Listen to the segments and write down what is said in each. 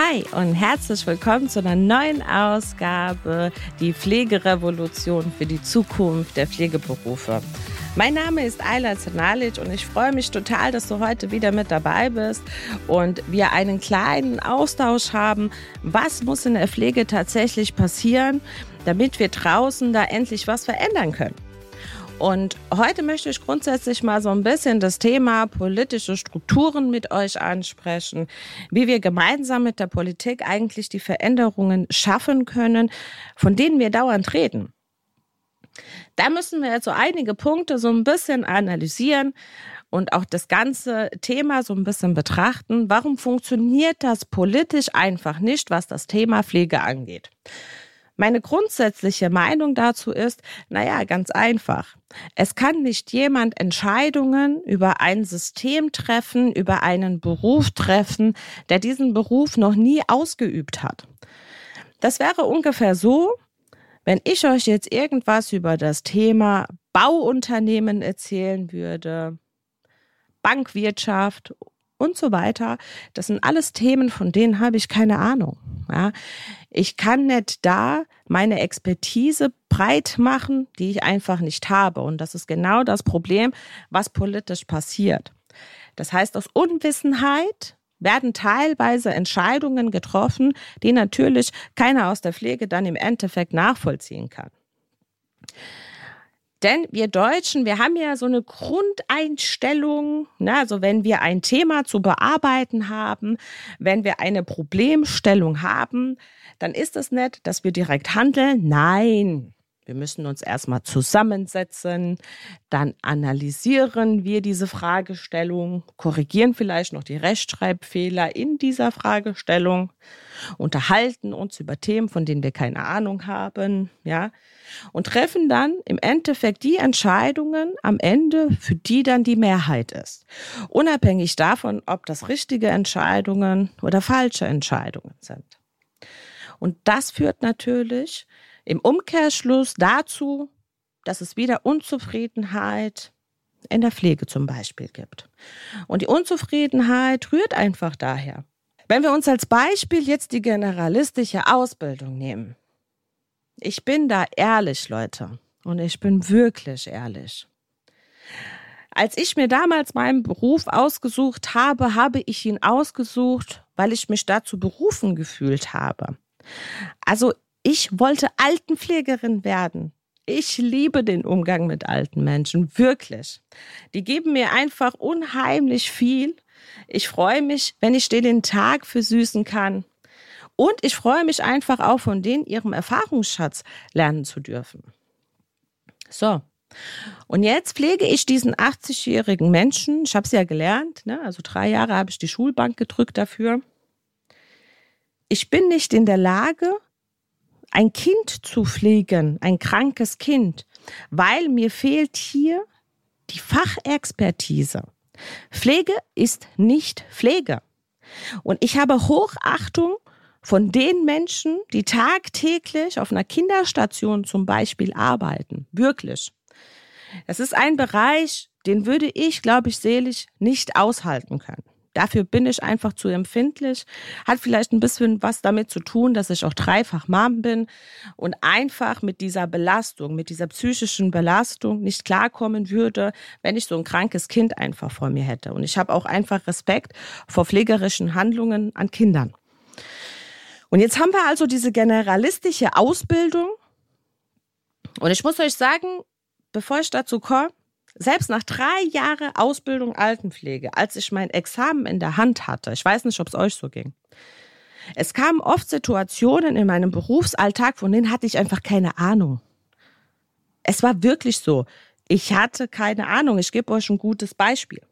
Hi und herzlich willkommen zu einer neuen Ausgabe Die Pflegerevolution für die Zukunft der Pflegeberufe. Mein Name ist Ayla Zenalic und ich freue mich total, dass du heute wieder mit dabei bist und wir einen kleinen Austausch haben. Was muss in der Pflege tatsächlich passieren, damit wir draußen da endlich was verändern können? Und heute möchte ich grundsätzlich mal so ein bisschen das Thema politische Strukturen mit euch ansprechen, wie wir gemeinsam mit der Politik eigentlich die Veränderungen schaffen können, von denen wir dauernd reden. Da müssen wir jetzt so einige Punkte so ein bisschen analysieren und auch das ganze Thema so ein bisschen betrachten. Warum funktioniert das politisch einfach nicht, was das Thema Pflege angeht? Meine grundsätzliche Meinung dazu ist, naja, ganz einfach. Es kann nicht jemand Entscheidungen über ein System treffen, über einen Beruf treffen, der diesen Beruf noch nie ausgeübt hat. Das wäre ungefähr so, wenn ich euch jetzt irgendwas über das Thema Bauunternehmen erzählen würde, Bankwirtschaft und so weiter. Das sind alles Themen, von denen habe ich keine Ahnung. Ja, ich kann nicht da meine Expertise breit machen, die ich einfach nicht habe. Und das ist genau das Problem, was politisch passiert. Das heißt, aus Unwissenheit werden teilweise Entscheidungen getroffen, die natürlich keiner aus der Pflege dann im Endeffekt nachvollziehen kann. Denn wir Deutschen, wir haben ja so eine Grundeinstellung, ne? also wenn wir ein Thema zu bearbeiten haben, wenn wir eine Problemstellung haben, dann ist es nicht, dass wir direkt handeln. Nein, wir müssen uns erstmal zusammensetzen, dann analysieren wir diese Fragestellung, korrigieren vielleicht noch die Rechtschreibfehler in dieser Fragestellung, unterhalten uns über Themen, von denen wir keine Ahnung haben, ja, und treffen dann im Endeffekt die Entscheidungen am Ende, für die dann die Mehrheit ist. Unabhängig davon, ob das richtige Entscheidungen oder falsche Entscheidungen sind. Und das führt natürlich im Umkehrschluss dazu, dass es wieder Unzufriedenheit in der Pflege zum Beispiel gibt. Und die Unzufriedenheit rührt einfach daher. Wenn wir uns als Beispiel jetzt die generalistische Ausbildung nehmen. Ich bin da ehrlich, Leute. Und ich bin wirklich ehrlich. Als ich mir damals meinen Beruf ausgesucht habe, habe ich ihn ausgesucht, weil ich mich dazu berufen gefühlt habe. Also ich wollte Altenpflegerin werden. Ich liebe den Umgang mit alten Menschen, wirklich. Die geben mir einfach unheimlich viel. Ich freue mich, wenn ich den Tag versüßen kann. Und ich freue mich einfach auch von denen, ihrem Erfahrungsschatz lernen zu dürfen. So. Und jetzt pflege ich diesen 80-jährigen Menschen. Ich habe es ja gelernt. Ne? Also drei Jahre habe ich die Schulbank gedrückt dafür. Ich bin nicht in der Lage, ein Kind zu pflegen, ein krankes Kind, weil mir fehlt hier die Fachexpertise. Pflege ist nicht Pflege. Und ich habe Hochachtung von den Menschen, die tagtäglich auf einer Kinderstation zum Beispiel arbeiten. Wirklich. Es ist ein Bereich, den würde ich, glaube ich, selig nicht aushalten können. Dafür bin ich einfach zu empfindlich. Hat vielleicht ein bisschen was damit zu tun, dass ich auch dreifach Mom bin und einfach mit dieser Belastung, mit dieser psychischen Belastung nicht klarkommen würde, wenn ich so ein krankes Kind einfach vor mir hätte. Und ich habe auch einfach Respekt vor pflegerischen Handlungen an Kindern. Und jetzt haben wir also diese generalistische Ausbildung. Und ich muss euch sagen, bevor ich dazu komme, selbst nach drei Jahren Ausbildung Altenpflege, als ich mein Examen in der Hand hatte, ich weiß nicht, ob es euch so ging, es kamen oft Situationen in meinem Berufsalltag, von denen hatte ich einfach keine Ahnung. Es war wirklich so. Ich hatte keine Ahnung. Ich gebe euch ein gutes Beispiel.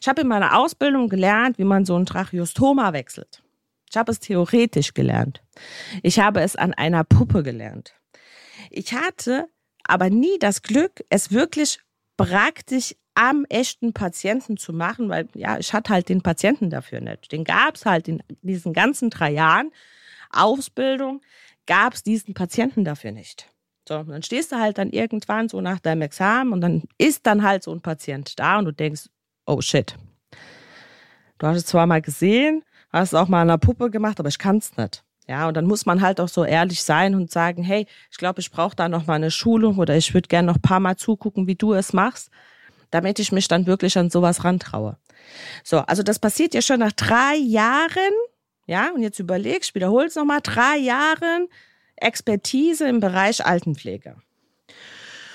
Ich habe in meiner Ausbildung gelernt, wie man so ein Tracheostoma wechselt. Ich habe es theoretisch gelernt. Ich habe es an einer Puppe gelernt. Ich hatte aber nie das Glück, es wirklich praktisch am echten Patienten zu machen, weil ja, ich hatte halt den Patienten dafür nicht. Den gab es halt in diesen ganzen drei Jahren Ausbildung, gab es diesen Patienten dafür nicht. So, dann stehst du halt dann irgendwann so nach deinem Examen und dann ist dann halt so ein Patient da und du denkst, oh shit. Du hast es zwar mal gesehen, hast auch mal an einer Puppe gemacht, aber ich kann's nicht. Ja, und dann muss man halt auch so ehrlich sein und sagen, hey, ich glaube, ich brauche da noch mal eine Schulung oder ich würde gerne noch ein paar Mal zugucken, wie du es machst, damit ich mich dann wirklich an sowas rantraue. So, also das passiert ja schon nach drei Jahren, ja, und jetzt überleg, ich wiederhole es nochmal, drei Jahren Expertise im Bereich Altenpflege.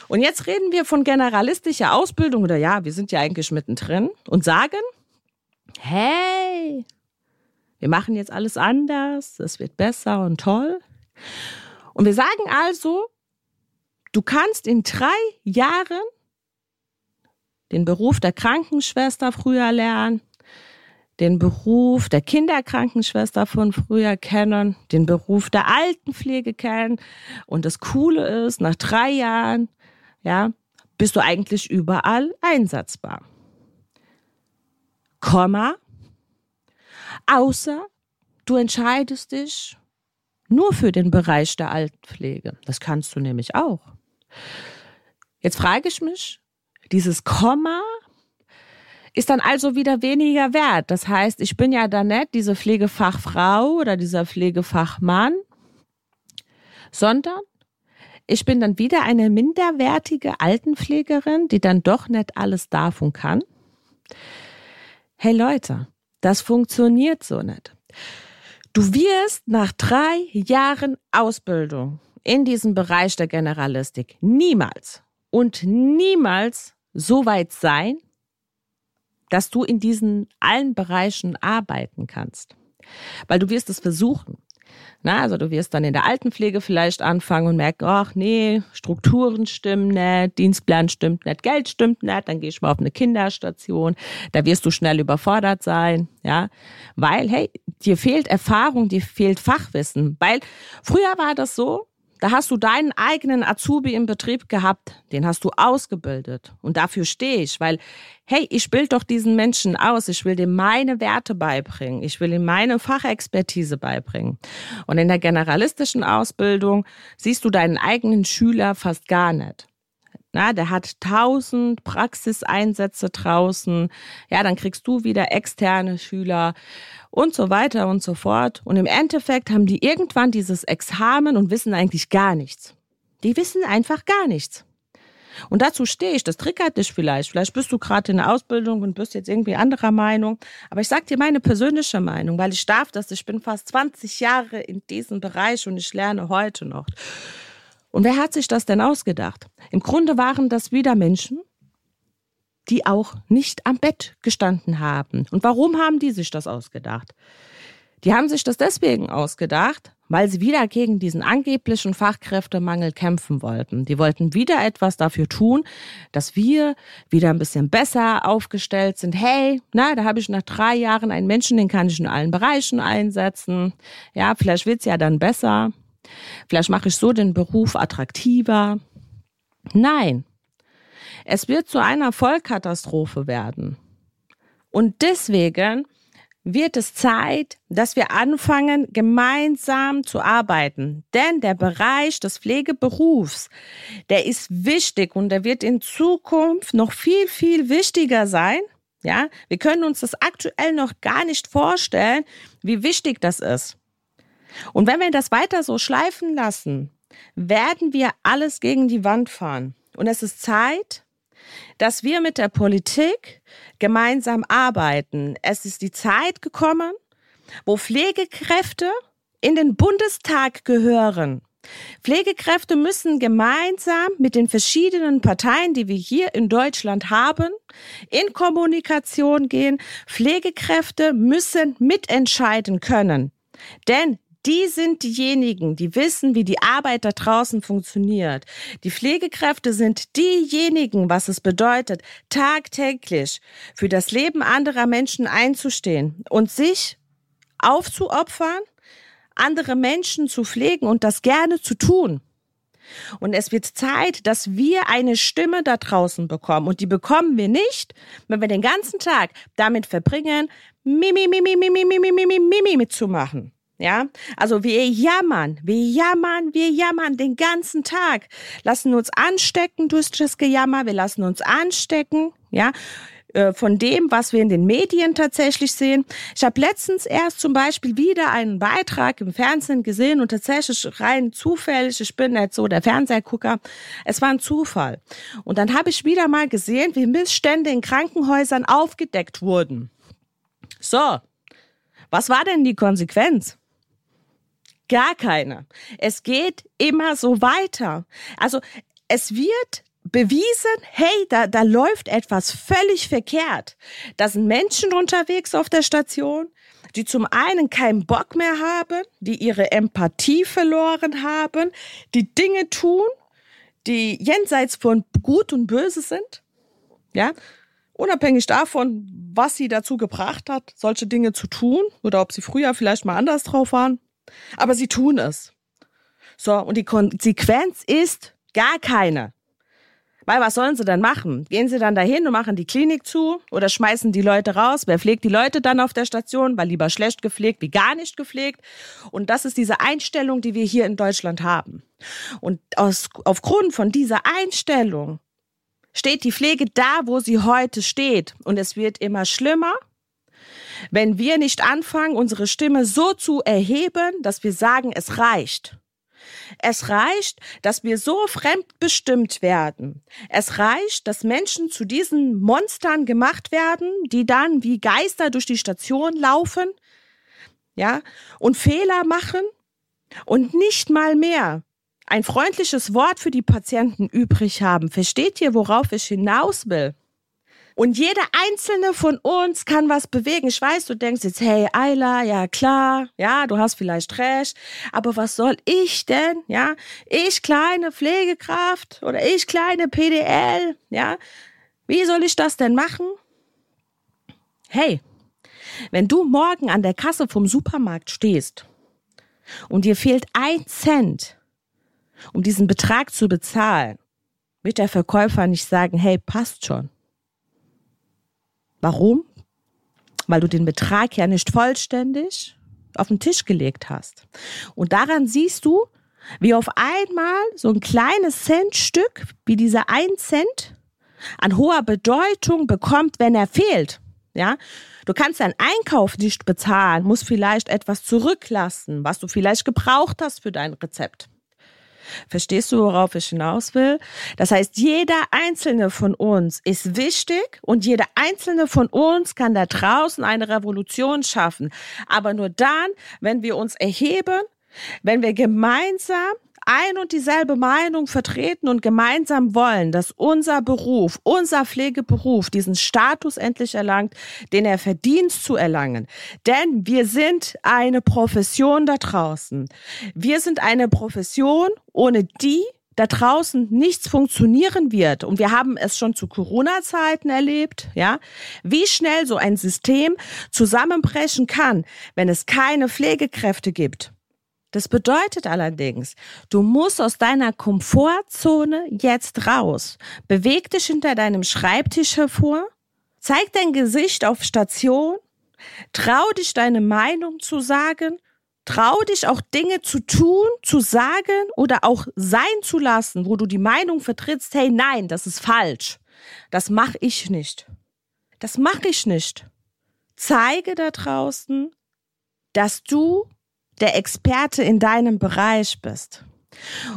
Und jetzt reden wir von generalistischer Ausbildung oder ja, wir sind ja eigentlich mittendrin und sagen, hey, wir machen jetzt alles anders, es wird besser und toll. Und wir sagen also, du kannst in drei Jahren den Beruf der Krankenschwester früher lernen, den Beruf der Kinderkrankenschwester von früher kennen, den Beruf der Altenpflege kennen. Und das Coole ist, nach drei Jahren, ja, bist du eigentlich überall einsatzbar. Komma, außer du entscheidest dich nur für den Bereich der Altenpflege. Das kannst du nämlich auch. Jetzt frage ich mich, dieses Komma ist dann also wieder weniger wert. Das heißt, ich bin ja dann nicht diese Pflegefachfrau oder dieser Pflegefachmann, sondern ich bin dann wieder eine minderwertige Altenpflegerin, die dann doch nicht alles darf und kann. Hey Leute, das funktioniert so nicht. Du wirst nach drei Jahren Ausbildung in diesem Bereich der Generalistik niemals und niemals so weit sein, dass du in diesen allen Bereichen arbeiten kannst. Weil du wirst es versuchen. Na, also du wirst dann in der Altenpflege vielleicht anfangen und merken, ach nee, Strukturen stimmen nicht, Dienstplan stimmt nicht, Geld stimmt nicht, dann gehst du mal auf eine Kinderstation, da wirst du schnell überfordert sein, ja, weil, hey, dir fehlt Erfahrung, dir fehlt Fachwissen, weil früher war das so, da hast du deinen eigenen Azubi im Betrieb gehabt, den hast du ausgebildet. Und dafür stehe ich, weil, hey, ich bilde doch diesen Menschen aus, ich will dem meine Werte beibringen, ich will ihm meine Fachexpertise beibringen. Und in der generalistischen Ausbildung siehst du deinen eigenen Schüler fast gar nicht. Na, der hat tausend Praxiseinsätze draußen. Ja, dann kriegst du wieder externe Schüler und so weiter und so fort. Und im Endeffekt haben die irgendwann dieses Examen und wissen eigentlich gar nichts. Die wissen einfach gar nichts. Und dazu stehe ich, das triggert dich vielleicht. Vielleicht bist du gerade in der Ausbildung und bist jetzt irgendwie anderer Meinung. Aber ich sag dir meine persönliche Meinung, weil ich darf das. Ich bin fast 20 Jahre in diesem Bereich und ich lerne heute noch. Und wer hat sich das denn ausgedacht? Im Grunde waren das wieder Menschen, die auch nicht am Bett gestanden haben. Und warum haben die sich das ausgedacht? Die haben sich das deswegen ausgedacht, weil sie wieder gegen diesen angeblichen Fachkräftemangel kämpfen wollten. Die wollten wieder etwas dafür tun, dass wir wieder ein bisschen besser aufgestellt sind. Hey, na, da habe ich nach drei Jahren einen Menschen, den kann ich in allen Bereichen einsetzen. Ja, vielleicht wird's ja dann besser. Vielleicht mache ich so den Beruf attraktiver. Nein, es wird zu einer Vollkatastrophe werden. Und deswegen wird es Zeit, dass wir anfangen, gemeinsam zu arbeiten. Denn der Bereich des Pflegeberufs, der ist wichtig und der wird in Zukunft noch viel, viel wichtiger sein. Ja, wir können uns das aktuell noch gar nicht vorstellen, wie wichtig das ist. Und wenn wir das weiter so schleifen lassen, werden wir alles gegen die Wand fahren. Und es ist Zeit, dass wir mit der Politik gemeinsam arbeiten. Es ist die Zeit gekommen, wo Pflegekräfte in den Bundestag gehören. Pflegekräfte müssen gemeinsam mit den verschiedenen Parteien, die wir hier in Deutschland haben, in Kommunikation gehen. Pflegekräfte müssen mitentscheiden können. Denn die sind diejenigen, die wissen, wie die Arbeit da draußen funktioniert. Die Pflegekräfte sind diejenigen, was es bedeutet, tagtäglich für das Leben anderer Menschen einzustehen und sich aufzuopfern, andere Menschen zu pflegen und das gerne zu tun. Und es wird Zeit, dass wir eine Stimme da draußen bekommen. Und die bekommen wir nicht, wenn wir den ganzen Tag damit verbringen, Mimi, Mimi, Mimi, Mimi, Mimi, Mimi, mitzumachen. Ja, also wir jammern, wir jammern, wir jammern den ganzen Tag, lassen uns anstecken durch das Gejammer, wir lassen uns anstecken, ja. äh, von dem, was wir in den Medien tatsächlich sehen. Ich habe letztens erst zum Beispiel wieder einen Beitrag im Fernsehen gesehen und tatsächlich rein zufällig, ich bin nicht so der Fernsehgucker, es war ein Zufall. Und dann habe ich wieder mal gesehen, wie Missstände in Krankenhäusern aufgedeckt wurden. So, was war denn die Konsequenz? Gar keine. Es geht immer so weiter. Also es wird bewiesen, hey, da, da läuft etwas völlig verkehrt. Da sind Menschen unterwegs auf der Station, die zum einen keinen Bock mehr haben, die ihre Empathie verloren haben, die Dinge tun, die jenseits von Gut und Böse sind. Ja, unabhängig davon, was sie dazu gebracht hat, solche Dinge zu tun oder ob sie früher vielleicht mal anders drauf waren. Aber sie tun es. So, und die Konsequenz ist gar keine. Weil was sollen sie dann machen? Gehen sie dann dahin und machen die Klinik zu oder schmeißen die Leute raus? Wer pflegt die Leute dann auf der Station? Weil lieber schlecht gepflegt wie gar nicht gepflegt. Und das ist diese Einstellung, die wir hier in Deutschland haben. Und aus, aufgrund von dieser Einstellung steht die Pflege da, wo sie heute steht. Und es wird immer schlimmer, wenn wir nicht anfangen, unsere Stimme so zu erheben, dass wir sagen, es reicht. Es reicht, dass wir so fremdbestimmt werden. Es reicht, dass Menschen zu diesen Monstern gemacht werden, die dann wie Geister durch die Station laufen, ja, und Fehler machen und nicht mal mehr ein freundliches Wort für die Patienten übrig haben. Versteht ihr, worauf ich hinaus will? Und jeder einzelne von uns kann was bewegen. Ich weiß, du denkst jetzt, hey, Ayla, ja klar, ja, du hast vielleicht recht, aber was soll ich denn, ja? Ich kleine Pflegekraft oder ich kleine PDL, ja? Wie soll ich das denn machen? Hey, wenn du morgen an der Kasse vom Supermarkt stehst und dir fehlt ein Cent, um diesen Betrag zu bezahlen, wird der Verkäufer nicht sagen, hey, passt schon. Warum? Weil du den Betrag ja nicht vollständig auf den Tisch gelegt hast. Und daran siehst du, wie auf einmal so ein kleines Centstück, wie dieser ein Cent, an hoher Bedeutung bekommt, wenn er fehlt. Ja, du kannst deinen Einkauf nicht bezahlen, musst vielleicht etwas zurücklassen, was du vielleicht gebraucht hast für dein Rezept. Verstehst du, worauf ich hinaus will? Das heißt, jeder einzelne von uns ist wichtig und jeder einzelne von uns kann da draußen eine Revolution schaffen. Aber nur dann, wenn wir uns erheben, wenn wir gemeinsam ein und dieselbe Meinung vertreten und gemeinsam wollen, dass unser Beruf, unser Pflegeberuf diesen Status endlich erlangt, den er verdient zu erlangen. Denn wir sind eine Profession da draußen. Wir sind eine Profession, ohne die da draußen nichts funktionieren wird. Und wir haben es schon zu Corona-Zeiten erlebt, ja, wie schnell so ein System zusammenbrechen kann, wenn es keine Pflegekräfte gibt. Das bedeutet allerdings, du musst aus deiner Komfortzone jetzt raus. Beweg dich hinter deinem Schreibtisch hervor. Zeig dein Gesicht auf Station. Trau dich, deine Meinung zu sagen. Trau dich auch Dinge zu tun, zu sagen oder auch sein zu lassen, wo du die Meinung vertrittst, hey nein, das ist falsch. Das mache ich nicht. Das mache ich nicht. Zeige da draußen, dass du der Experte in deinem Bereich bist.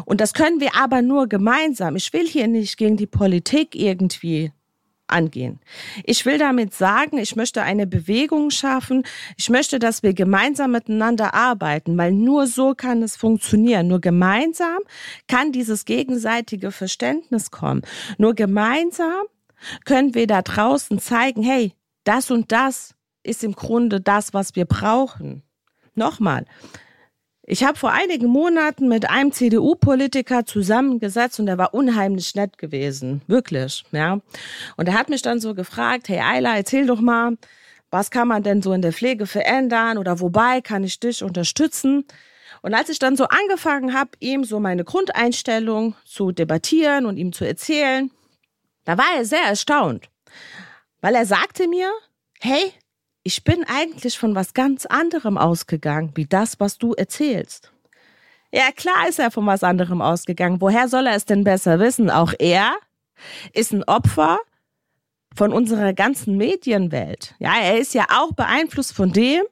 Und das können wir aber nur gemeinsam. Ich will hier nicht gegen die Politik irgendwie angehen. Ich will damit sagen, ich möchte eine Bewegung schaffen. Ich möchte, dass wir gemeinsam miteinander arbeiten, weil nur so kann es funktionieren. Nur gemeinsam kann dieses gegenseitige Verständnis kommen. Nur gemeinsam können wir da draußen zeigen, hey, das und das ist im Grunde das, was wir brauchen. Nochmal. Ich habe vor einigen Monaten mit einem CDU-Politiker zusammengesetzt und der war unheimlich nett gewesen. Wirklich, ja. Und er hat mich dann so gefragt, hey Ayla, erzähl doch mal, was kann man denn so in der Pflege verändern oder wobei kann ich dich unterstützen? Und als ich dann so angefangen habe, ihm so meine Grundeinstellung zu debattieren und ihm zu erzählen, da war er sehr erstaunt, weil er sagte mir, hey, ich bin eigentlich von was ganz anderem ausgegangen, wie das, was du erzählst. Ja, klar ist er von was anderem ausgegangen. Woher soll er es denn besser wissen? Auch er ist ein Opfer von unserer ganzen Medienwelt. Ja, er ist ja auch beeinflusst von dem,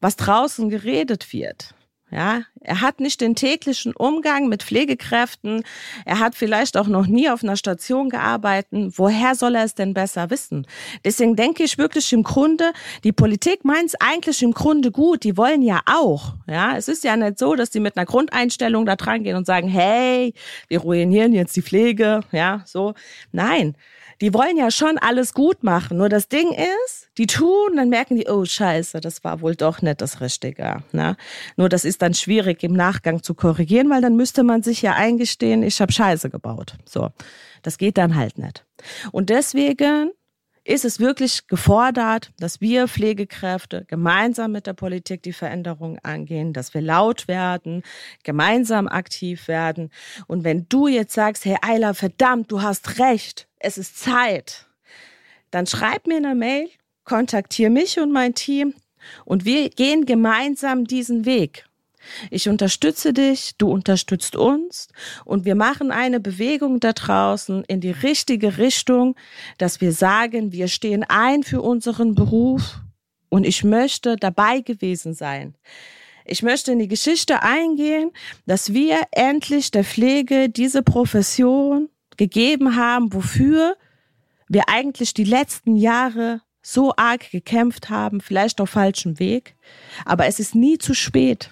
was draußen geredet wird. Ja, er hat nicht den täglichen Umgang mit Pflegekräften. Er hat vielleicht auch noch nie auf einer Station gearbeitet. Woher soll er es denn besser wissen? Deswegen denke ich wirklich im Grunde, die Politik meint es eigentlich im Grunde gut. Die wollen ja auch. Ja, es ist ja nicht so, dass die mit einer Grundeinstellung da dran gehen und sagen, hey, wir ruinieren jetzt die Pflege. Ja, so. Nein die wollen ja schon alles gut machen. Nur das Ding ist, die tun, dann merken die, oh Scheiße, das war wohl doch nicht das Richtige. Ne? Nur das ist dann schwierig im Nachgang zu korrigieren, weil dann müsste man sich ja eingestehen, ich habe Scheiße gebaut. So, das geht dann halt nicht. Und deswegen ist es wirklich gefordert, dass wir Pflegekräfte gemeinsam mit der Politik die Veränderung angehen, dass wir laut werden, gemeinsam aktiv werden. Und wenn du jetzt sagst, hey Eiler, verdammt, du hast recht, es ist Zeit, dann schreib mir eine Mail, kontaktiere mich und mein Team und wir gehen gemeinsam diesen Weg. Ich unterstütze dich, du unterstützt uns und wir machen eine Bewegung da draußen in die richtige Richtung, dass wir sagen, wir stehen ein für unseren Beruf und ich möchte dabei gewesen sein. Ich möchte in die Geschichte eingehen, dass wir endlich der Pflege diese Profession gegeben haben, wofür wir eigentlich die letzten Jahre so arg gekämpft haben, vielleicht auf falschem Weg. Aber es ist nie zu spät.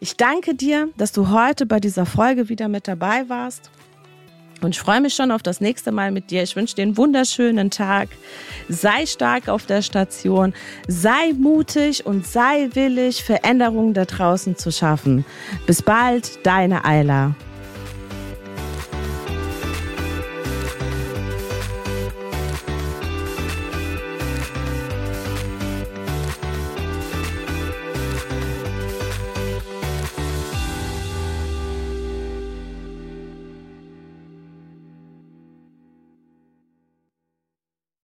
Ich danke dir, dass du heute bei dieser Folge wieder mit dabei warst. Und ich freue mich schon auf das nächste Mal mit dir. Ich wünsche dir einen wunderschönen Tag. Sei stark auf der Station. Sei mutig und sei willig, Veränderungen da draußen zu schaffen. Bis bald, deine Eila.